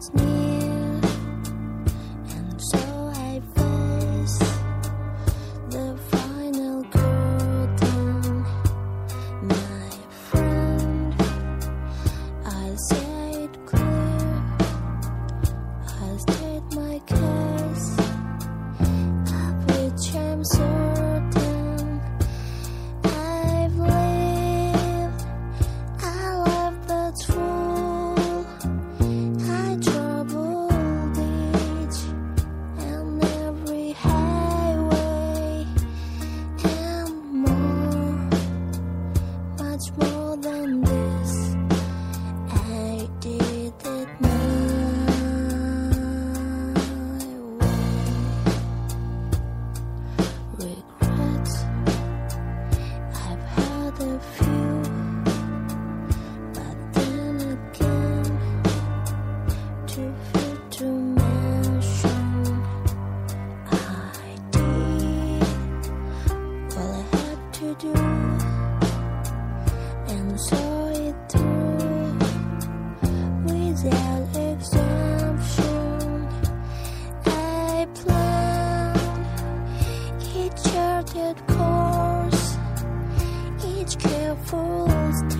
it's near. to